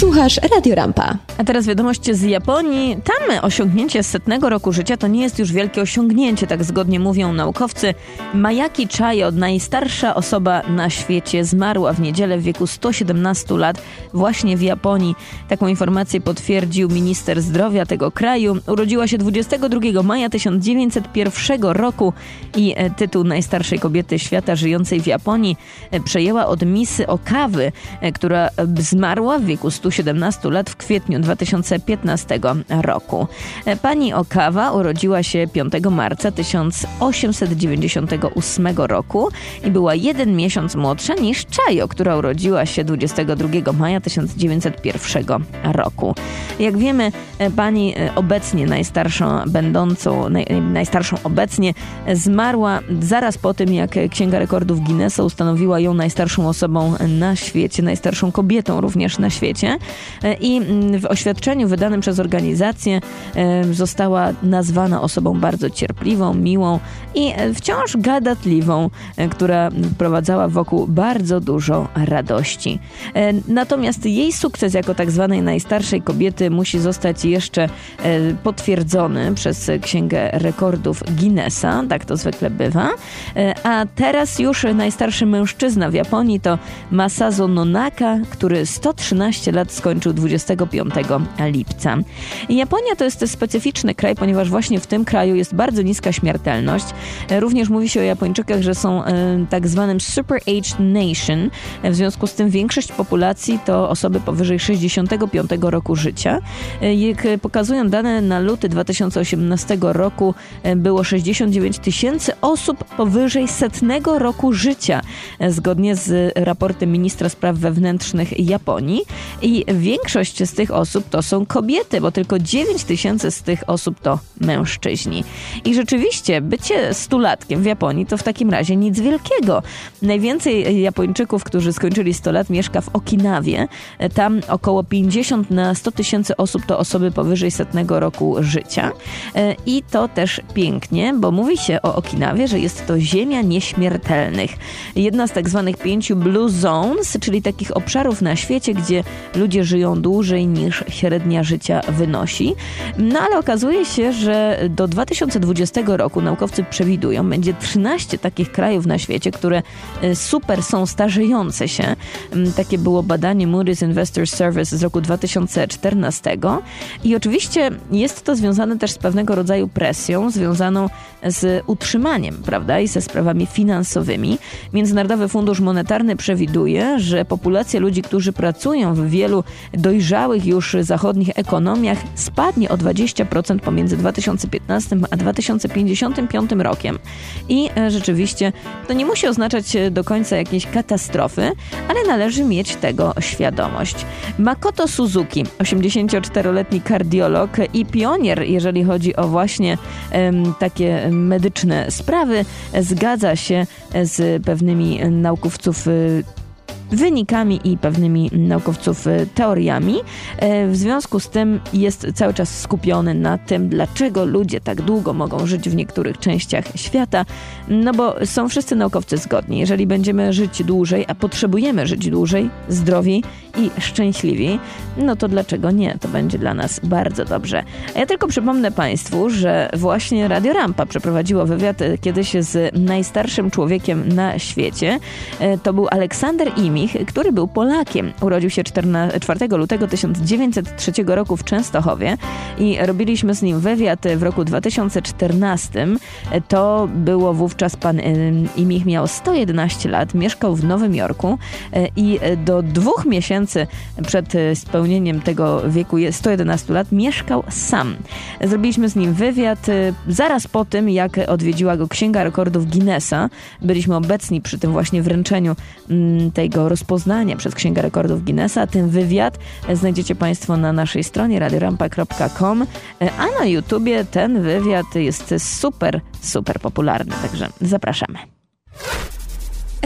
Słuchasz Radio Rampa. A teraz wiadomość z Japonii. Tam osiągnięcie setnego roku życia to nie jest już wielkie osiągnięcie, tak zgodnie mówią naukowcy. Mayaki Chayo, najstarsza osoba na świecie, zmarła w niedzielę w wieku 117 lat właśnie w Japonii. Taką informację potwierdził minister zdrowia tego kraju. Urodziła się 22 maja 1901 roku i e, tytuł najstarszej kobiety świata żyjącej w Japonii e, przejęła od Misy Okawy, e, która zmarła w wieku 117 lat w kwietniu 2015 roku. Pani Okawa urodziła się 5 marca 1898 roku i była jeden miesiąc młodsza niż Chayo, która urodziła się 22 maja 1901 roku. Jak wiemy, pani obecnie najstarszą, będącą, naj, najstarszą obecnie, zmarła zaraz po tym, jak Księga Rekordów Guinnessa ustanowiła ją najstarszą osobą na świecie, najstarszą kobietą również na świecie. I w oświadczeniu wydanym przez organizację została nazwana osobą bardzo cierpliwą, miłą i wciąż gadatliwą, która wprowadzała wokół bardzo dużo radości. Natomiast jej sukces jako tak zwanej najstarszej kobiety musi zostać jeszcze potwierdzony przez Księgę Rekordów Guinnessa, tak to zwykle bywa. A teraz już najstarszy mężczyzna w Japonii to Masazo Nonaka, który 113 lat skończył 25 lipca. Japonia to jest specyficzny kraj, ponieważ właśnie w tym kraju jest bardzo niska śmiertelność. Również mówi się o Japończykach, że są tak zwanym super aged nation. W związku z tym większość populacji to osoby powyżej 65 roku życia. Jak pokazują dane na luty 2018 roku, było 69 tysięcy osób powyżej setnego roku życia, zgodnie z raportem ministra spraw wewnętrznych Japonii. I większość z tych osób to są kobiety, bo tylko 9 tysięcy z tych osób to mężczyźni. I rzeczywiście bycie stulatkiem w Japonii to w takim razie nic wielkiego. Najwięcej Japończyków, którzy skończyli 100 lat, mieszka w Okinawie. Tam około 50 na 100 tysięcy osób to osoby powyżej setnego roku życia. I to też pięknie, bo mówi się o Okinawie, że jest to ziemia nieśmiertelnych. Jedna z tak zwanych pięciu Blue Zones, czyli takich obszarów na świecie, gdzie ludzie żyją dłużej niż średnia życia wynosi. No ale okazuje się, że do 2020 roku naukowcy przewidują, będzie 13 takich krajów na świecie, które y, super są starzejące się. Mm, takie było badanie Moody's Investor Service z roku 2014. I oczywiście jest to związane też z pewnego rodzaju presją związaną z utrzymaniem, prawda, i ze sprawami finansowymi. Międzynarodowy Fundusz Monetarny przewiduje, że populacja ludzi, którzy pracują w wielu dojrzałych już zachodnich ekonomiach spadnie o 20% pomiędzy 2015 a 2055 rokiem. I e, rzeczywiście to nie musi oznaczać e, do końca jakiejś katastrofy, ale należy mieć tego świadomość. Makoto Suzuki, 84-letni kardiolog i pionier, jeżeli chodzi o właśnie um, takie medyczne sprawy, zgadza się z pewnymi naukowców wynikami i pewnymi naukowców e, teoriami. E, w związku z tym jest cały czas skupiony na tym, dlaczego ludzie tak długo mogą żyć w niektórych częściach świata. No bo są wszyscy naukowcy zgodni. Jeżeli będziemy żyć dłużej, a potrzebujemy żyć dłużej, zdrowiej i szczęśliwi, no to dlaczego nie? To będzie dla nas bardzo dobrze. A ja tylko przypomnę Państwu, że właśnie Radio Rampa przeprowadziło wywiad e, kiedyś z najstarszym człowiekiem na świecie. To był Aleksander Imi, który był Polakiem. Urodził się 14, 4 lutego 1903 roku w Częstochowie i robiliśmy z nim wywiad w roku 2014. To było wówczas pan Imich miał 111 lat, mieszkał w Nowym Jorku e, i do dwóch miesięcy przed spełnieniem tego wieku 111 lat mieszkał sam. Zrobiliśmy z nim wywiad e, zaraz po tym, jak odwiedziła go Księga Rekordów Guinnessa. Byliśmy obecni przy tym właśnie wręczeniu mm, tego rozpoznania przez Księgę Rekordów Guinnessa. Ten wywiad znajdziecie Państwo na naszej stronie radiorampa.com, a na YouTubie ten wywiad jest super, super popularny, także zapraszamy.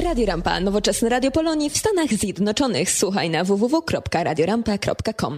Radio Rampa, nowoczesne radio Polonii w Stanach Zjednoczonych. Słuchaj na www.radiorampa.com.